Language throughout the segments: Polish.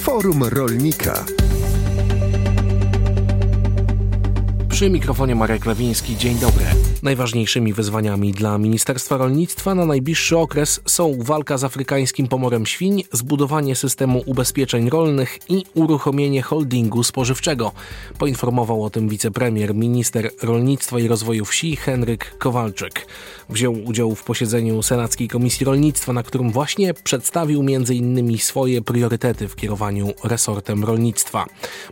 Forum Rolnika. Przy mikrofonie Marek Lewiński. Dzień dobry. Najważniejszymi wyzwaniami dla Ministerstwa Rolnictwa na najbliższy okres są walka z afrykańskim pomorem świń, zbudowanie systemu ubezpieczeń rolnych i uruchomienie holdingu spożywczego. Poinformował o tym wicepremier, minister rolnictwa i rozwoju wsi Henryk Kowalczyk. Wziął udział w posiedzeniu Senackiej Komisji Rolnictwa, na którym właśnie przedstawił m.in. swoje priorytety w kierowaniu resortem rolnictwa.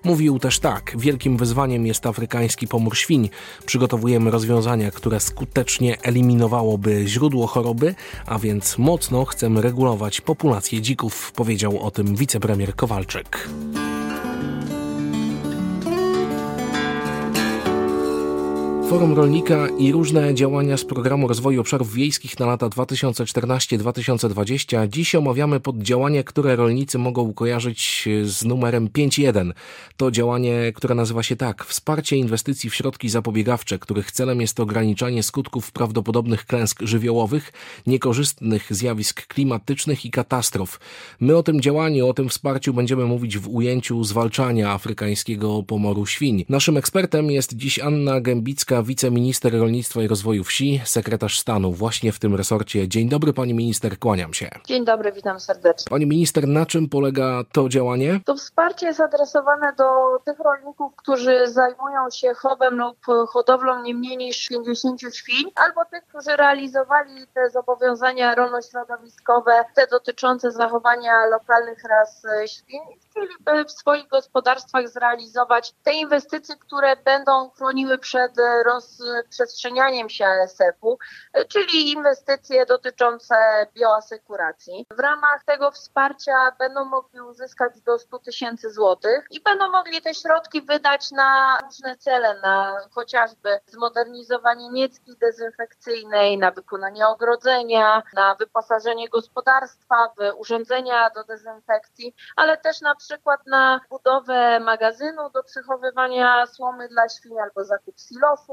Mówił też tak: Wielkim wyzwaniem jest afrykański pomór świń. Przygotowujemy rozwiązania, które skutecznie eliminowałoby źródło choroby, a więc mocno chcemy regulować populację dzików, powiedział o tym wicepremier Kowalczyk. Forum Rolnika i różne działania z programu rozwoju obszarów wiejskich na lata 2014-2020. Dziś omawiamy poddziałanie, które rolnicy mogą kojarzyć z numerem 5.1. To działanie, które nazywa się tak: Wsparcie inwestycji w środki zapobiegawcze, których celem jest ograniczanie skutków prawdopodobnych klęsk żywiołowych, niekorzystnych zjawisk klimatycznych i katastrof. My o tym działaniu, o tym wsparciu będziemy mówić w ujęciu zwalczania afrykańskiego pomoru świń. Naszym ekspertem jest dziś Anna Gębicka, wiceminister rolnictwa i rozwoju wsi, sekretarz stanu właśnie w tym resorcie. Dzień dobry pani minister, kłaniam się. Dzień dobry, witam serdecznie. Pani minister, na czym polega to działanie? To wsparcie jest adresowane do tych rolników, którzy zajmują się chowem lub hodowlą nie mniej niż 50 świń, albo tych, którzy realizowali te zobowiązania rolno-środowiskowe, te dotyczące zachowania lokalnych ras świń chcieliby w swoich gospodarstwach zrealizować te inwestycje, które będą chroniły przed rozprzestrzenianiem się ASF-u, czyli inwestycje dotyczące bioasekuracji. W ramach tego wsparcia będą mogli uzyskać do 100 tysięcy złotych i będą mogli te środki wydać na różne cele, na chociażby zmodernizowanie niecki dezynfekcyjnej, na wykonanie ogrodzenia, na wyposażenie gospodarstwa w urządzenia do dezynfekcji, ale też na przykład na budowę magazynu do przechowywania słomy dla świń albo zakup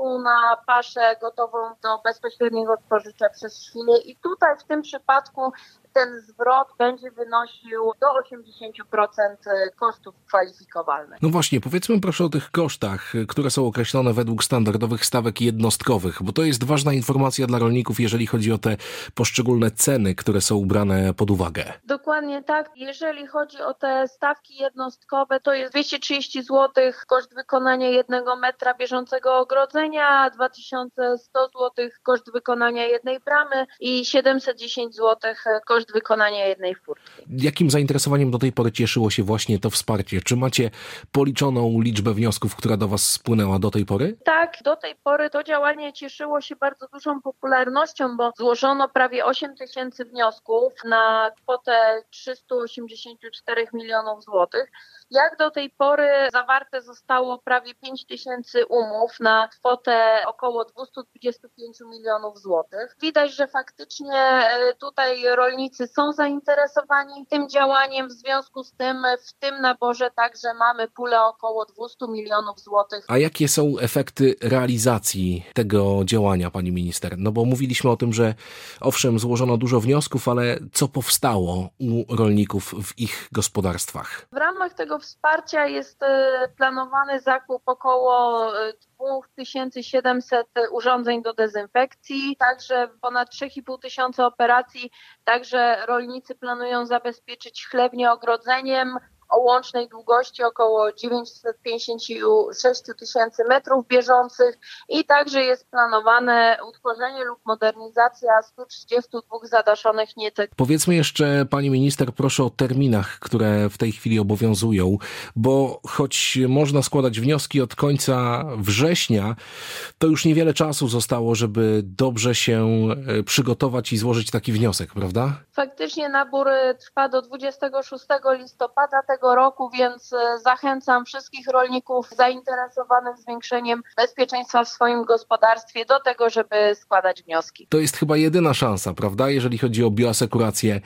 na paszę gotową do bezpośredniego spożycia przez świnie. I tutaj w tym przypadku ten zwrot będzie wynosił do 80% kosztów kwalifikowalnych. No właśnie, powiedzmy proszę o tych kosztach, które są określone według standardowych stawek jednostkowych, bo to jest ważna informacja dla rolników, jeżeli chodzi o te poszczególne ceny, które są brane pod uwagę. Dokładnie tak. Jeżeli chodzi o te stawki jednostkowe, to jest 230 zł koszt wykonania jednego metra bieżącego ogrodzenia, 2100 zł koszt wykonania jednej bramy i 710 zł koszt koszt wykonania jednej furtki. Jakim zainteresowaniem do tej pory cieszyło się właśnie to wsparcie? Czy macie policzoną liczbę wniosków, która do Was spłynęła do tej pory? Tak, do tej pory to działanie cieszyło się bardzo dużą popularnością, bo złożono prawie 8 tysięcy wniosków na kwotę 384 milionów złotych. Jak do tej pory zawarte zostało prawie 5 tysięcy umów na kwotę około 225 milionów złotych. Widać, że faktycznie e, tutaj rolnicy są zainteresowani tym działaniem, w związku z tym w tym naborze także mamy pulę około 200 milionów złotych. A jakie są efekty realizacji tego działania, pani minister? No bo mówiliśmy o tym, że owszem, złożono dużo wniosków, ale co powstało u rolników w ich gospodarstwach? W ramach tego wsparcia jest e, planowany zakup około 2700 e, urządzeń do dezynfekcji, także ponad 3,5 tysiąca operacji, także rolnicy planują zabezpieczyć chlewnie ogrodzeniem, o łącznej długości około 956 tysięcy metrów bieżących i także jest planowane utworzenie lub modernizacja 132 zadaszonych niecek. Powiedzmy jeszcze, pani minister, proszę o terminach, które w tej chwili obowiązują, bo choć można składać wnioski od końca września, to już niewiele czasu zostało, żeby dobrze się e, przygotować i złożyć taki wniosek, prawda? Faktycznie nabór trwa do 26 listopada tego roku, więc e, zachęcam wszystkich rolników zainteresowanych zwiększeniem bezpieczeństwa w swoim gospodarstwie do tego, żeby składać wnioski. To jest chyba jedyna szansa, prawda, jeżeli chodzi o bioasekurację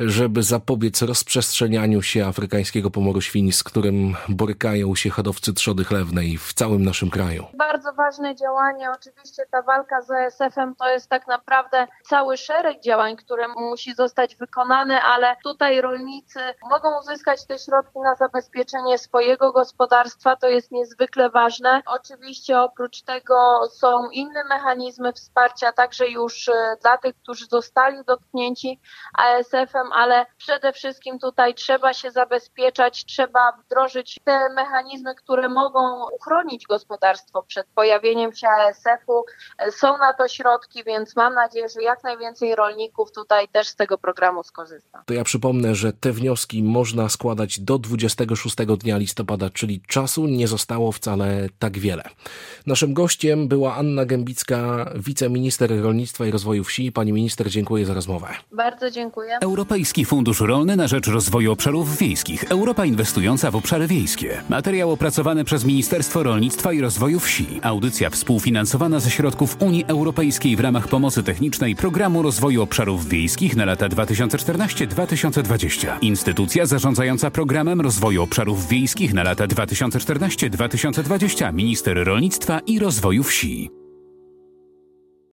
żeby zapobiec rozprzestrzenianiu się afrykańskiego pomoru świń, z którym borykają się hodowcy trzody chlewnej w całym naszym kraju? Bardzo ważne działanie. Oczywiście ta walka z ASF-em to jest tak naprawdę cały szereg działań, które musi zostać wykonane, ale tutaj rolnicy mogą uzyskać te środki na zabezpieczenie swojego gospodarstwa. To jest niezwykle ważne. Oczywiście oprócz tego są inne mechanizmy wsparcia, także już e, dla tych, którzy zostali dotknięci ASF-em, ale przede wszystkim tutaj trzeba się zabezpieczać, trzeba wdrożyć te mechanizmy, które mogą uchronić gospodarstwo przed pojawieniem się ASF-u. E, są na to środki, więc mam nadzieję, że jak najwięcej rolników tutaj też z tego programu skorzysta. To ja przypomnę, że te wnioski można składać do 26 dnia listopada, czyli czasu nie zostało wcale tak wiele. Naszym gościem była Anna Gębicka, wiceminister rolnictwa i rozwoju wsi. Pani minister, dziękuję za rozmowę. Bardzo dziękuję. Europejski Fundusz Rolny na rzecz Rozwoju Obszarów Wiejskich. Europa inwestująca w obszary wiejskie. Materiał opracowany przez Ministerstwo Rolnictwa i Rozwoju Wsi. Audycja współfinansowana ze środków Unii Europejskiej w ramach pomocy technicznej Programu Rozwoju Obszarów Wiejskich na lata 2014-2020. Instytucja zarządzająca Programem Rozwoju Obszarów Wiejskich na lata 2014-2020. Minister Rolnictwa i Rozwoju Wsi.